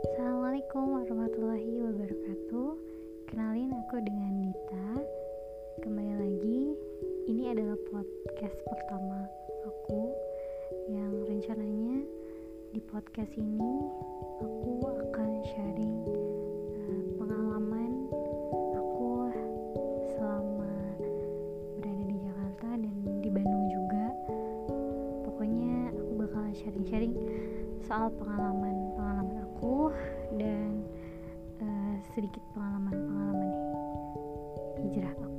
Assalamualaikum warahmatullahi wabarakatuh. Kenalin aku dengan Dita. Kembali lagi Ini adalah podcast pertama aku Yang rencananya di podcast ini Aku akan sharing eh, pengalaman aku selama berada di Jakarta dan di Bandung juga. Pokoknya aku bakal sharing-sharing soal pengalaman aku dan uh, sedikit pengalaman-pengalaman hijrah. aku